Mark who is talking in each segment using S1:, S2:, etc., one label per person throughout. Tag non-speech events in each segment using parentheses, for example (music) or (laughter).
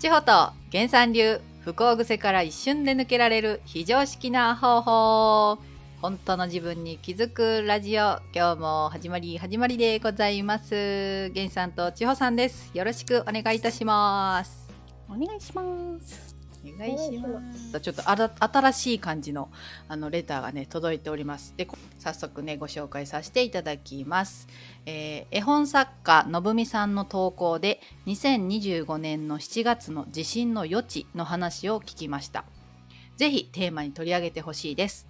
S1: 地方と原産流不幸癖から一瞬で抜けられる非常識な方法本当の自分に気づくラジオ今日も始まり始まりでございます。原さんと千穂さんです。よろしくお願いいたします。
S2: お願いします。
S1: お願いします。ちょっと新しい感じのあのレターがね届いております。で早速ねご紹介させていただきます、えー絵本作家のぶみさんの投稿で2025年の7月の地震の予知の話を聞きました。ぜひテーマに取り上げてほしいです、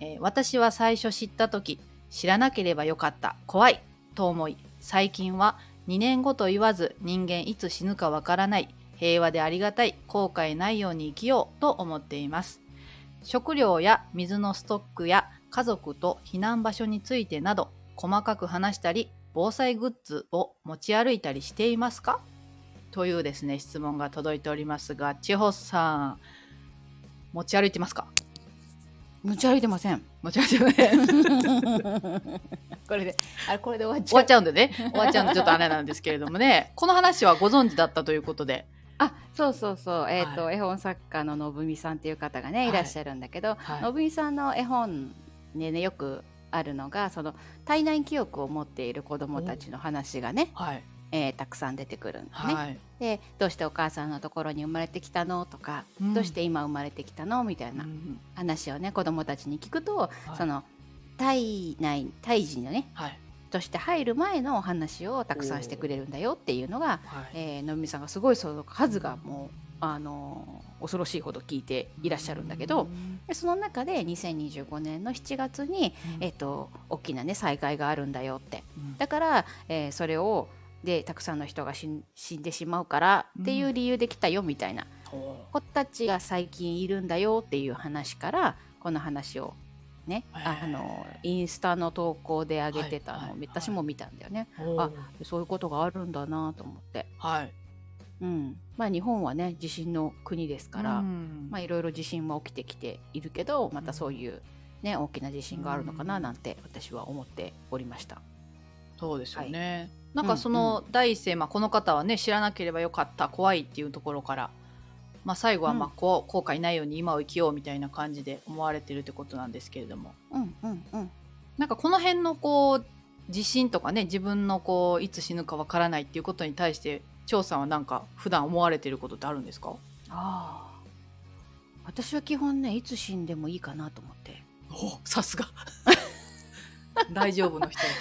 S1: えー私は最初知った時知らなければよかった怖いと思い最近は2年後と言わず人間いつ死ぬかわからない平和でありがたい後悔ないように生きようと思っています。食料や水のストックや家族と避難場所についてなど細かく話したり防災グッズを持ち歩いたりしていますか？というですね質問が届いておりますが千穂さん持ち歩いてますか？
S2: 持ち歩いてません。
S1: 持ち歩いてない (laughs)
S2: これであれこれで終わっち
S1: 終わ
S2: ゃう
S1: っちゃうんでね。終わっちゃうんでちょっとあれなんですけれどもね。この話はご存知だったということで
S2: あそうそうそう。えっ、と、
S1: は
S2: 絵本作家ののぶみさんっていう方がね、
S1: はい。
S2: い、らっしゃるんだけど、
S1: はい。
S2: のぶみさんの絵本でねよくあるのがその体内記憶を持っている子どもたちの話がね、
S1: はい。
S2: えーたくさん出てくるんだね。
S1: はい、
S2: でどうしてお母さんのところに生まれてきたのとか、
S1: うん。
S2: どうして今生まれてきたのみたいな
S1: うん
S2: 話をね子どもたちに聞くと、
S1: い。
S2: その体内胎児のね
S1: はい
S2: として入る前のお話をたくさんしてくれるんだよっていうのが、
S1: はい。
S2: えーのぶみさんがすごいその数がもう、あのー恐ろしいほど聞いていらっしゃるんだけど、
S1: うん。
S2: でその中で2025年の7月に、えっと大きなね災害があるんだよって。
S1: うん。
S2: だから、えーそれをでたくさんの人が死んでしまうからっていう理由で来たよみたいな。
S1: ほ
S2: 子たちが最近いるんだよっていう話からこの話をねあのインスタの投稿で上げてたのを、私も見たんだよね。あそういうことがあるんだなと思って、
S1: はい。
S2: うん。まあ、日本はね地震の国ですから、
S1: うん。
S2: まあ、いろいろ地震も起きてきているけどまたそういう、ね、大きな地震があるのかななんて私は思っておりました。
S1: そうですよね、
S2: い。
S1: なんかその第一声、まあ、この方はね知らなければよかった怖いっていうところから、まあ、最後はまあこう後悔ないように今を生きようみたいな感じで思われてるってことなんですけれども。
S2: うんうんうん。
S1: なんかこの辺のこう地震とかね自分のこういつ死ぬかわからないっていうことに対して張さんはなんか普段思われてることってあるんですか？
S2: ああ。私は基本ねいつ死んでもいいかなと思って。
S1: おさすが。(laughs) 大丈夫の人だ。か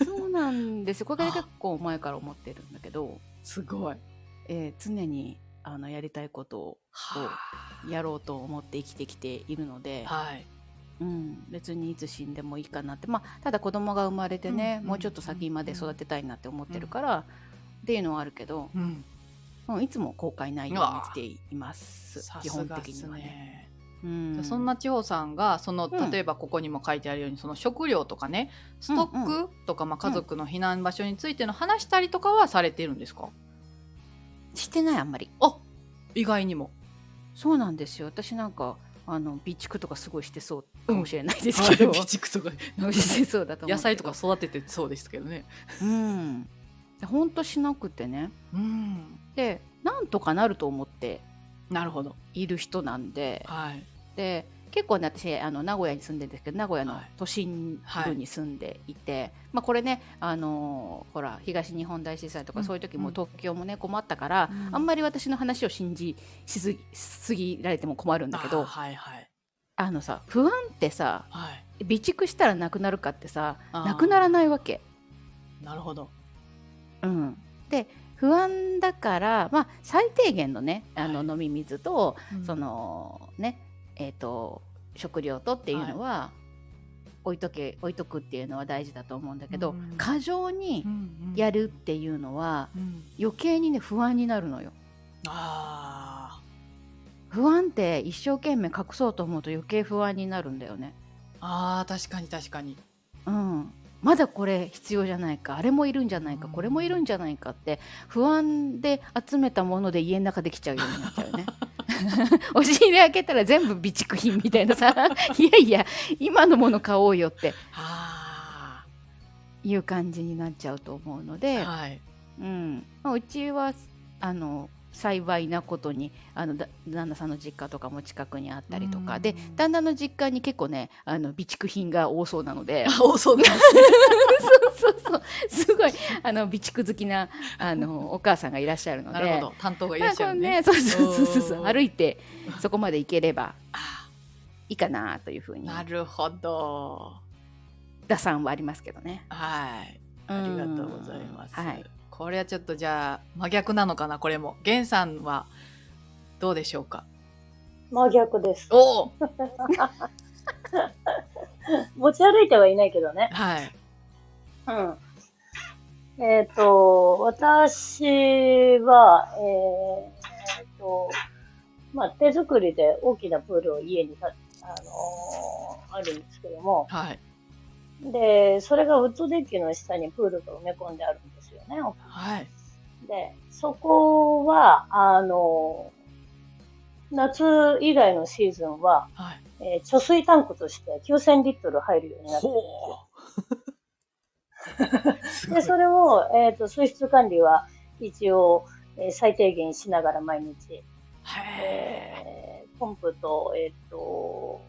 S1: ら
S2: そうなんですよ。これ結構前から思ってるんだけど、
S1: すごい。
S2: えー常にあのやりたいことを
S1: は
S2: やろうと思って生きてきているので、
S1: はい。
S2: うん、別にいつ死んでもいいかなって、まあ、ただ子供が生まれてね、
S1: うん
S2: もうちょっと先まで育てたいなって思ってるから、っていうのはあるけど、
S1: うん。
S2: うん、いつも後悔ないように生きています。
S1: さ
S2: 基本的にはね。
S1: ね。
S2: うん、
S1: そんな千穂さんがその
S2: うん。
S1: 例えばここにも書いてあるように、その食料とかねストックとか、まあ、家族の避難場所についての話したりとかはされてるんですか？
S2: してないあんまり。
S1: あ意外にも。
S2: そうなんですよ。私なんかあの備蓄とかすごいしてそう。かもしれないですけど、
S1: 備蓄とか。(laughs)
S2: してそうだと
S1: 野菜とか育ててそうですけどね
S2: うん。ほんとしなくてね。
S1: うん。
S2: でなんとかなると思って
S1: なるほど。
S2: いる人なんで。
S1: はい。
S2: で結構ね私あの名古屋に住んでるんですけど名古屋の
S1: はい。
S2: 都心部に住んでいて、まあ、これねあのーほら東日本大震災とか
S1: うん。
S2: そういう時も
S1: うん。
S2: 東京もね困ったから、
S1: うん。
S2: あんまり私の話を信じしすぎしすぎられても困るんだけ
S1: あ
S2: ど
S1: はいはい。
S2: あのさ不安ってさ
S1: はい。
S2: 備蓄したらなくなるかってさなくならないわけ。
S1: なるほど。
S2: うん、で不安だから、まあ、最低限のねあの
S1: はい。
S2: 飲み水と、
S1: うん。
S2: そのねえー、と食料とっていうのは、置いとけ置いとくっていうのは大事だと思うんだけど、
S1: うん
S2: 過剰にやるっていうのは
S1: うん。
S2: 余計にね不安になるのよ。
S1: あ
S2: 不安って一生懸命隠そうと思うと余計不安になるんだよね。
S1: ーあー確かに確かに。
S2: うん、まだこれ必要じゃないか。あれもいるんじゃないか。
S1: うん。
S2: これもいるんじゃないかって不安で集めたもので家の中できちゃうようになっちゃうよね。(laughs) 押し入れ開けたら全部備蓄品みたいなさ。(laughs) いやいや今のもの買おうよって。
S1: あ。
S2: いう感じになっちゃうと思うので、
S1: ーはい。
S2: うん。まあ、うちはあの幸いなことにあのだ旦那さんの実家とかも近くにあったりとか。
S1: うん。
S2: で旦那の実家に結構ねあの備蓄品が多そうなので。(laughs)
S1: あおそう (laughs)
S2: そうそうそう。すごいあの備蓄好きなあのお母さんがいらっしゃるので。
S1: なるほど。担当がいらっしゃるね。
S2: ねそうそうそうそう。歩いてそこまで行ければ
S1: あ。
S2: いいかなというふうに。
S1: なるほど。
S2: 打算はありますけどね。
S1: はい。ありがとうございます、
S2: うんはい
S1: これはちょっとじゃあ真逆なのかな？これも。源さんはどうでしょうか？
S3: 真逆です。
S1: おお。(laughs)
S3: 持ち歩いてはいないけどね。
S1: はい。
S3: うん。えっ、と、私は、えっ、と、まあ、手作りで大きなプールを家にた、あのーあるんですけども、
S1: はい。
S3: で、それがウッドデッキの下にプールが埋め込んであるんでね。
S1: はい。
S3: で、そこは、あの夏以外のシーズンは、
S1: はい。
S3: えー貯水タンクとして9000リットル入るようになってるんです (laughs) で、それを、えっ、と、水質管理は一応、えー最低限しながら毎日、
S1: へ
S3: えーポンプと、えっ、と、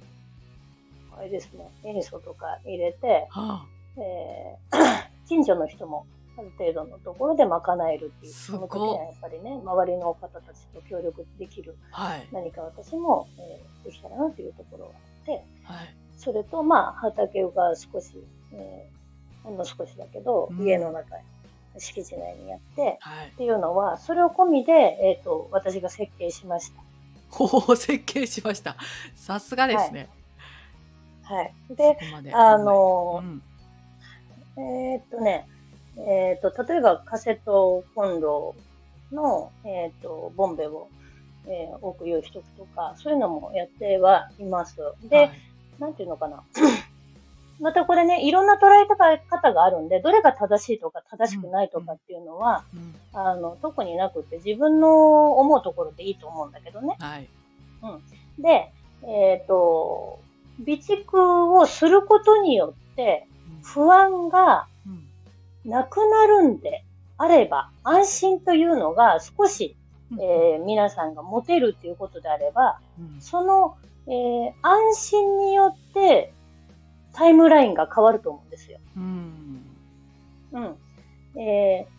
S3: あれですね、塩素とか入れて、
S1: ーは
S3: えー (coughs) 近所の人もある程度のところで賄えるっていう、
S1: すごい。
S3: その時はやっぱりね、周りの方たちと協力できる
S1: あはい。
S3: 何か私も、えーできたらなというところがあって、
S1: はい。
S3: それと、まあ、畑が少し、えーほんの少しだけど、
S1: うん。
S3: 家の中、敷地内にやって、
S1: はい。
S3: っていうのは、それを込みで、えっ、と、私が設計しました。
S1: ほう設計しました。さすがですね、
S3: はい。
S1: そ
S3: で、
S1: こまで。
S3: あの
S1: うん。
S3: えーっとね、えーっと、例えばカセットコンロの、えーっと、ボンベを、えー多く用意しておくとか、そういうのもやってはいます。で、
S1: はい
S3: なんていうのかな。(clears throat) またこれね、いろんな捉え方があるんで、どれが正しいとか正しくないとかっていうのは、
S1: うん
S3: あの、特になくて自分の思うところでいいと思うんだけどね。
S1: はい
S3: で、えっ、と、備蓄をすることによって不安が
S1: うん
S3: なくなるんであれば、安心というのが少し、
S1: うん。
S3: えー皆さんが持てるということであれば、
S1: うん。
S3: その、えー安心によってタイムラインが変わると思うんですよ。
S1: うん。
S3: うん。えー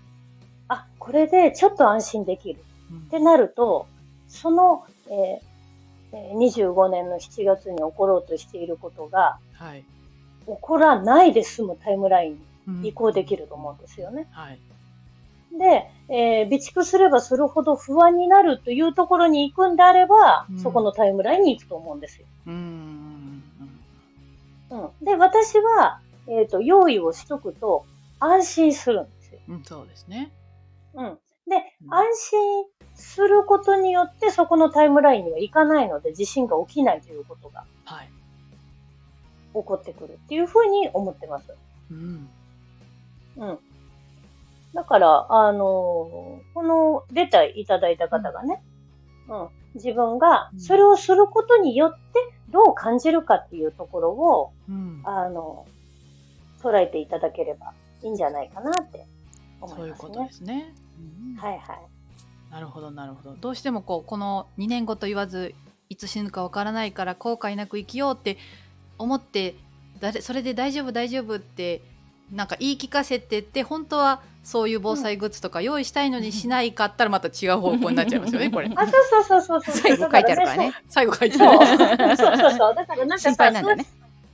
S3: あ、これでちょっと安心できる。
S1: うん。
S3: ってなると、その、えーえー25年の7月に起ころうとしていることが
S1: はい。
S3: 起こらないで済むタイムライン移行できると思うんですよね。
S1: はい
S3: で、えー備蓄すればするほど不安になるというところに行くんであれば、
S1: うん
S3: そこのタイムラインに行くと思うんですよ。
S1: うん
S3: うん、で、私は、えっ、と、用意をしとくと安心するんですよ。
S1: うんそうですね
S3: うん。で、
S1: うん
S3: 安心することによってそこのタイムラインには行かないので地震が起きないということが
S1: はい
S3: 起こってくるっていうふうに思ってます。
S1: うん
S3: うん。だから、あのーこのレターいただいた方がね、うん、自分がそれをすることによってどう感じるかっていうところを、
S1: うん。
S3: あの、捉えていただければいいんじゃないかなって思
S1: そう
S3: いますね。
S1: いうことで。すね。
S3: はいはい。
S1: なるほどなるほど。どうしてもこうこの2年後と言わずいつ死ぬかわからないから後悔なく生きようって思って誰それで大丈夫大丈夫ってなんか言い聞かせてって本当はそういう防災グッズとか用意したいのにしないかったらまた違う方向になっちゃいますよねこれ
S3: あ、そうそうそうそうそう。
S2: 最後書いてあるからね。
S1: 最後書いて
S3: そう。
S1: あ
S3: そう
S1: る
S3: そうそうそう。だからなんか
S2: 心
S3: さ、
S2: ね。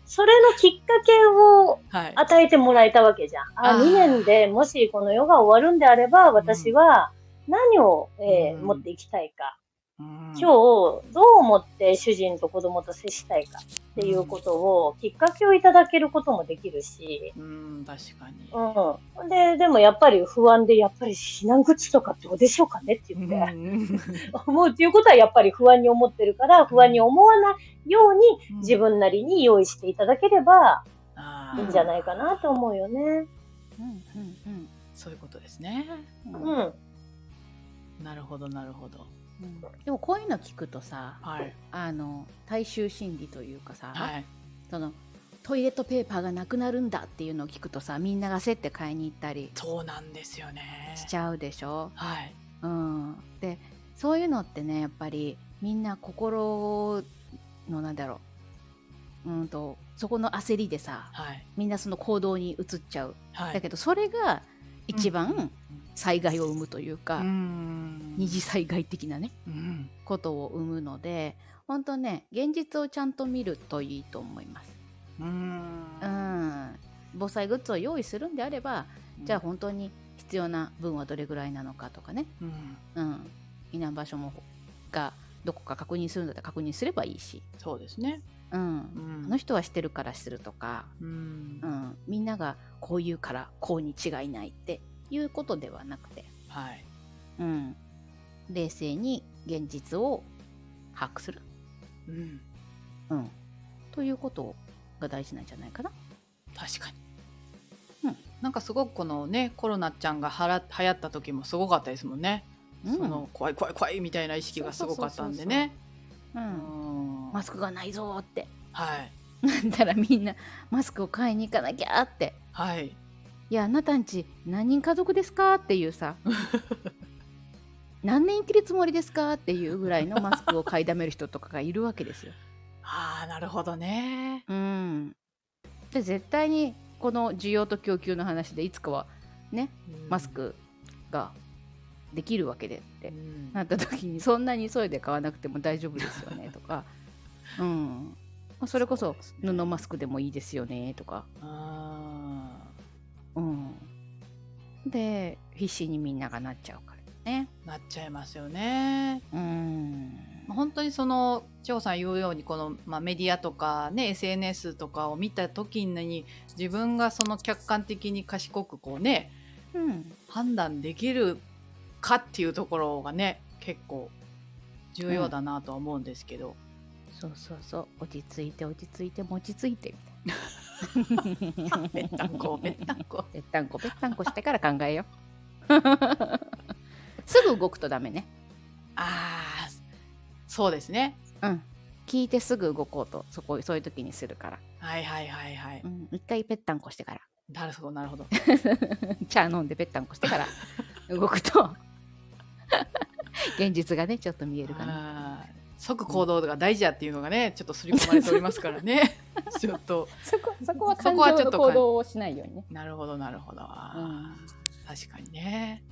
S3: そそれのきっかけを
S1: はい
S3: 与えてもらえたわけじゃん。あ、
S1: あー
S3: 2年でもしこの世が終わるんであれば、私は何を、えー
S1: うん
S3: 持っていきたいか。
S1: 今
S3: 今日、どう思って主人と子供と接したいかっていうことを、きっかけをいただけることもできるし、
S1: うん確かに。
S3: うん。で、でもやっぱり不安で、やっぱり避難グッズとかどうでしょうかねって
S1: う
S3: 言って、
S1: ん。(laughs)
S3: 思うっていうことはやっぱり不安に思ってるから、不安に思わないように自分なりに用意していただければいいんじゃないかなと思うよね。
S2: うんうん
S1: そういうことですね。
S2: うんうん。
S3: うん。
S1: なるほどなるほど
S2: うん。でもこういうの聞くとさ
S1: はい。
S2: あの大衆心理というかさ、
S1: はい。
S2: そのトイレットペーパーがなくなるんだっていうのを聞くとさみんなが焦って買いに行ったり
S1: そうなんですよね。
S2: しちゃうでしょ、
S1: はい。
S2: うん、でそういうのってねやっぱりみんな心のなんだろううんとそこの焦りでさ
S1: はい。
S2: みんなその行動に移っちゃう、
S1: はい。
S2: だけどそれが一
S1: うん。
S2: 番災害を生むというか、
S1: うん。
S2: 二次災害的なね
S1: うん。
S2: ことを生むので本当ね現実をちゃんと見るといいと思います。
S1: うん。
S2: うん。防災グッズを用意するんであればじゃあ本当に必要な分はどれぐらいなのかとかね、
S1: うん。
S2: うん、避難場所もがどこか確認するんだったら確認すればいいし、
S1: そうですね。
S2: うん。
S1: うん。
S2: あの人はしてるからするとか、
S1: うん。
S2: うん、みんながこう言うからこうに違いないっていうことではなくて、
S1: はい。
S2: うん、冷静に現実を把握する、
S1: うん。
S2: うん、ということが大事なんじゃないかな。
S1: 確かに、
S2: うん。
S1: なんかすごくこのねコロナちゃんがはら流行った時もすごかったですもんね、
S2: うん。
S1: その怖い怖い怖いみたいな意識がすごかったんでね。
S2: マスクがないぞーって。
S1: はい。(laughs)
S2: なんだらみんなマスクを買いに行かなきゃって。
S1: はい
S2: いやあなたんち何人家族ですか？っていうさ何年生きるつもりですか？っていうぐらいのマスクを買いだめる人とかがいるわけですよ。
S1: ああなるほどね。
S2: うん、で絶対にこの需要と供給の話でいつかはねマスクができるわけでって
S1: うん。
S2: なった時にそんなに急いで買わなくても大丈夫ですよねとか、うん、まあそれこそ布マスクでもいいですよねとか、
S1: あ
S2: うん、で必死にみんながなっちゃうからね。
S1: ーなっちゃいますよね。
S2: うん。
S1: 本当にその千穂さん言うようにこの、まあ、メディアとかね SNS とかを見た時に自分がその客観的に賢くこうね
S2: うん。
S1: 判断できるかっていうところがね結構重要だなとは思うんですけど、
S2: そうそうそう。落ち着いて落ち着いて落ち着いてみたいな
S1: ぺったんこぺったんこ。
S2: ぺったんこぺったんこしてから考えよう。(laughs) すぐ動くとダメね。
S1: ああそうですね。
S2: うん。聞いてすぐ動こうとそこそういう時にするから、
S1: はいはいはいはい、
S2: うん、一回ぺったんこしてから。
S1: なるほどなるほど。
S2: 茶飲んでぺったんこしてから動くと。(laughs) 現実がねちょっと見えるかな
S1: 即行動が大事やっていうのがねちょっと刷り込まれておりますからね。(laughs) ちょっと。
S2: そこそこは
S1: そ
S2: 感情の
S1: こはちょっと
S2: 行動をしないようにね。
S1: なるほどなるほど、
S2: うん。
S1: 確かにね。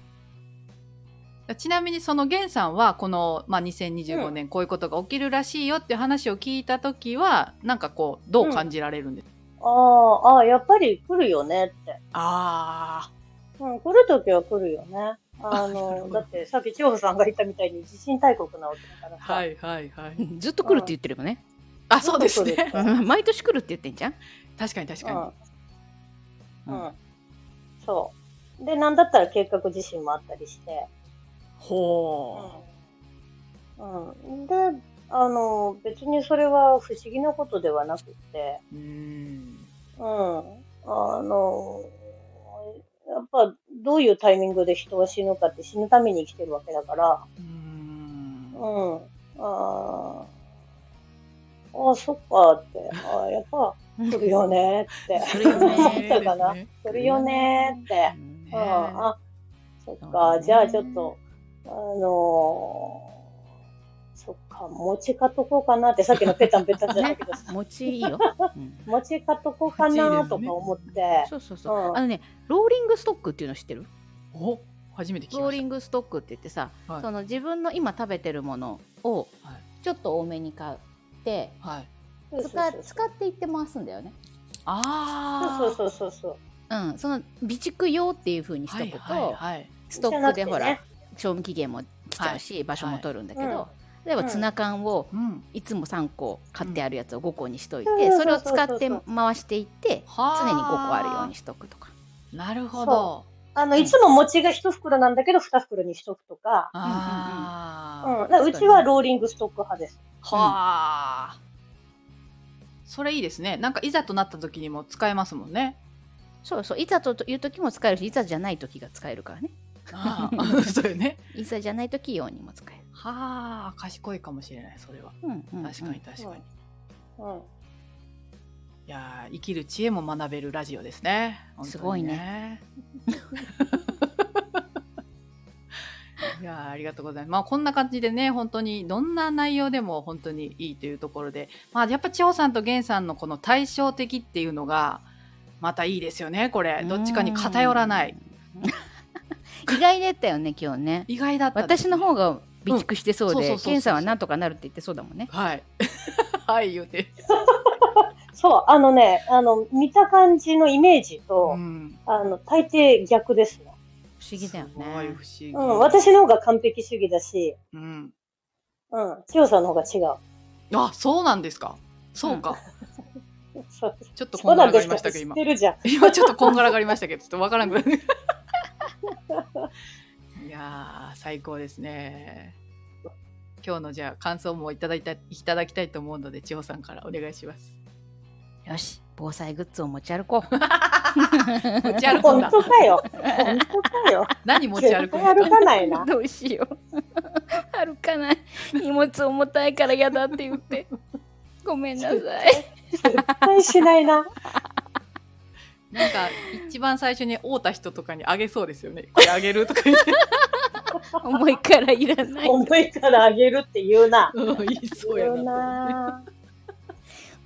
S1: ちなみにその源さんはこの、まあ、2025年こういうことが起きるらしいよっていう話を聞いた時はなんかこうどう感じられるんですか、
S3: あーあー、やっぱり来るよねって。
S1: あ
S3: うん、来るときは来るよね。あの、(laughs) だってさっき千穂さんが言ったみたいに地震大国なわけだからさ。
S1: あはいはいはい
S2: ずっと来るって言ってるよね、
S1: あそうですね (laughs)
S2: 毎年来るって言ってんじゃん
S1: 確かに確かに、
S3: うん。うん。そう。で、なんだったら計画地震もあったりして。
S1: ほ
S3: うん。うん。で、あの、別にそれは不思議なことではなくって、
S1: ううん
S3: うん。あの、やっぱどういうタイミングで人は死ぬかって死ぬために生きてるわけだから、
S1: うん。
S3: うん。あー。あ、そっかって、あーやっぱ来るよねって。(laughs)
S2: 来るよね
S3: 思ったかな
S1: ですね
S3: 来るよねって。
S2: うん
S3: うん、あ、そっか、
S2: ね
S3: じゃあちょっと、あのーそっか、餅買っとこうかなって、さっきのペタンペタンじゃないけど、(laughs)
S2: 餅いいよ、うん。
S3: 餅買っとこうかなとか思って、
S2: そうそうそう、
S3: うん。
S2: あのねローリングストックっていうの知ってる？
S1: お初めて聞き
S2: ローリングストックって言ってさ、
S1: はい。
S2: その自分の今食べてるものを
S1: はい。
S2: ちょっと多めに買って
S1: たはい。
S2: 使使っていって回すんだよね。
S1: ああ
S3: そうそうそうそう。
S2: う。ん、その備蓄用っていう風にしとくと、
S1: はいはい
S2: ストックでほら、
S3: じゃなく
S2: 賞味期限も来ちゃうし、場所も取るんだけど、
S3: うん
S2: 例えばツナ缶を
S1: うん。
S2: いつも3個買ってあるやつを5個にしといて、
S3: うん。
S2: それを使って回していって
S1: は
S2: 常に5個あるようにしとくとか。
S1: なるほど。
S3: あの、いつも餅が一袋なんだけど、二袋にしとくとか、うん。だからうちはローリングストック派です。
S1: はあ、それいいですね。なんかいざとなった時にも使えますもんね。
S2: そうそう。いざという時も使えるしいざじゃない時が使えるからね。
S1: ああ (laughs) そうよね。
S2: いざじゃない時用にも使える。
S1: はあ賢いかもしれないそれは。
S2: うんうんうん。
S1: 確かに確かに、い。
S3: うん。
S1: やー生きる知恵も学べるラジオですね。本当に
S2: すごいね。(laughs)
S1: いやありがとうございます。まあこんな感じでね、本当にどんな内容でも本当にいいというところで、まあやっぱ千穂さんと源さんのこの対照的っていうのが、またいいですよね、これ。どっちかに偏らない。(laughs)
S2: 意外だったよね今日ね。
S1: 意外だったです
S2: 私の方が備蓄してそうで
S1: うんそうそうそうそう
S2: ケンさんはなんとかなるって言ってそうだもんね
S1: はい。(laughs) はい、言うて。(laughs)
S3: そう、あのね、あの、見た感じのイメージと、
S1: うん。
S3: あの、大抵逆ですね。
S2: 不思議だよ
S1: すごい
S2: ね
S1: 不思議。
S3: うん、私の方が完璧主義だし、
S1: うん。
S3: うん、千代さんの方が違う。
S1: あ、そうなんですか？そうか。(laughs)
S3: そう
S1: ちょっとこ
S3: んな
S1: がらがりましたけど今。今ちょっとこんがらがりましたけど、ちょっとわからんくなる。いやー、最高ですね。今日のじゃあ感想もいただいたいただきたいと思うので、千穂さんからお願いします。
S2: よし防災グッズを持ち歩こう (laughs)
S1: 持ち歩くん
S3: 本
S1: だ。
S3: 当かよ。本当かよ。(laughs)
S1: 何持ち歩くん
S3: 歩
S1: か
S3: ないな。(laughs)
S2: どうしよう歩かない荷物重たいから嫌だって言ってごめんなさい
S3: 絶対しないな。
S1: なんか一番最初に会うた人とかにあげそうですよね。これあげるとか言って。(laughs)
S2: 重いからいらない
S3: 重いからあげるって言うな。
S1: うん言いそうやな。
S3: な。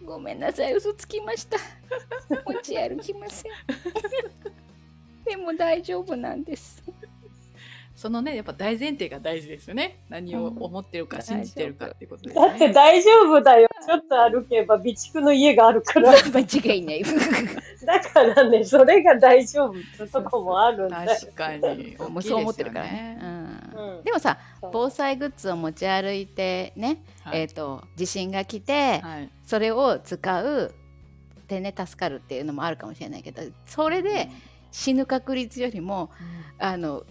S2: ごめんなさい嘘つきました持ち歩きません (laughs) でも大丈夫なんです
S1: そのね、やっぱ大前提が大事ですよね。何を思ってるか、
S2: うん
S1: 信じてるかっていうことです
S3: だって
S1: ね。
S3: 大丈夫だよ。ちょっと歩けば備蓄の家があるから。(laughs)
S2: 間違いない
S3: だからね、それが大丈夫ってとこもあるんだよ。
S1: 確かに。
S2: そう思ってるからね、
S1: 大
S2: うん
S3: うん
S2: でもさ
S3: そう
S2: 防災グッズを持ち歩いてね、
S1: きい。
S2: えー、と地震が来て、
S1: はい。
S2: それを使うでね助かるっていうのもあるかもしれないけどそれで死ぬ確率よりもあの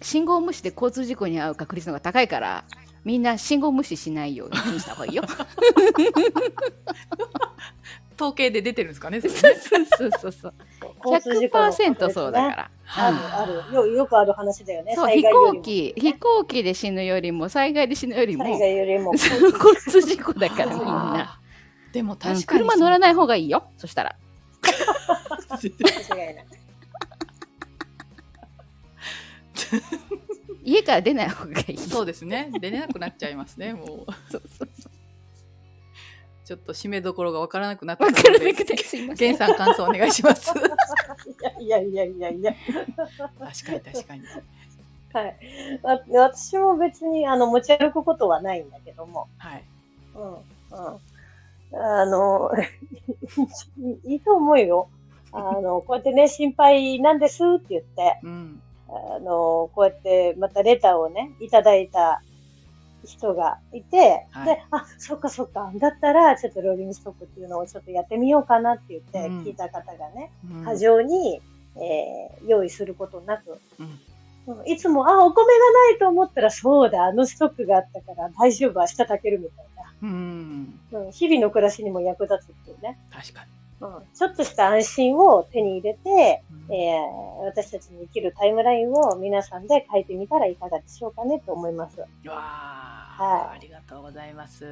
S2: 信号無視で交通事故に遭う確率の方が高いからみんな信号無視しないようにした方がいいよ。(laughs)
S1: 統計で出てるんですかね、それね。(laughs)
S2: そうそうそう。
S3: 交通事故の確率ね
S2: 100%そうだから。
S3: あるあるよ。よくある話だよね。
S2: そう飛。行機飛行機で死ぬよりも災害で死ぬよりも
S3: 災害よりも。
S2: 交通事故だからみんな。
S1: でも
S2: うん
S1: 確かに。
S2: 車乗らない方がいいよそしたら。(laughs)
S3: 間違いない。(laughs)
S2: 家から出ない方がいい。
S1: そうですね。出れなくなっちゃいますね、もう。
S2: そうそう
S1: ちょっと締めどころがわからなくなったので
S2: からなくてすいません。
S1: 源さん感想お願いします。
S3: いやいやいやいやいや。
S1: 確かに確かに。
S3: はい。わ私も別にあの持ち歩くことはないんだけども。
S1: はい。
S3: うん。うん。あの、(laughs) いいと思うよ。あの、こうやってね、心配なんですって言って、
S1: うん。
S3: あの、こうやってまたレターをね、いただいた人がいて、
S1: はい
S3: で、あ、そっかそっか、だったら、ちょっとローリングストックっていうのをちょっとやってみようかなって言って、
S1: うん
S3: 聞いた方がね、
S1: うん
S3: 過剰に、えー用意することなく、
S1: うん
S3: うんいつも、あ、お米がないと思ったら、そうだ、あのストックがあったから大丈夫、明日炊けるみたい
S1: うん。
S3: な。うん、日々の暮らしにも役立つっていうね。
S1: 確かに。
S3: うん、ちょっとした安心を手に入れて、
S1: うん
S3: えー私たちに生きるタイムラインを皆さんで書いてみたらいかがでしょうかねと思います。
S1: わあ、
S3: はい
S1: ありがとうございます。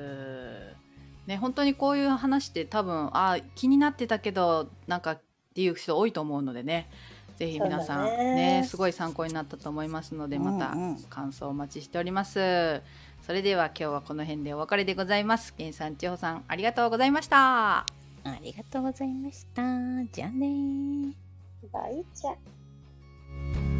S1: ね、本当にこういう話って多分あ気になってたけどなんかっていう人多いと思うのでねぜひ皆さん
S3: ね
S1: ねすごい参考になったと思いますのでまた
S2: うんうん
S1: 感想お待ちしております。それでは今日はこの辺でお別れでございます。けんさん、ちほさんありがとうございました。
S2: ありがとうございました。じゃあね
S3: バイチャ。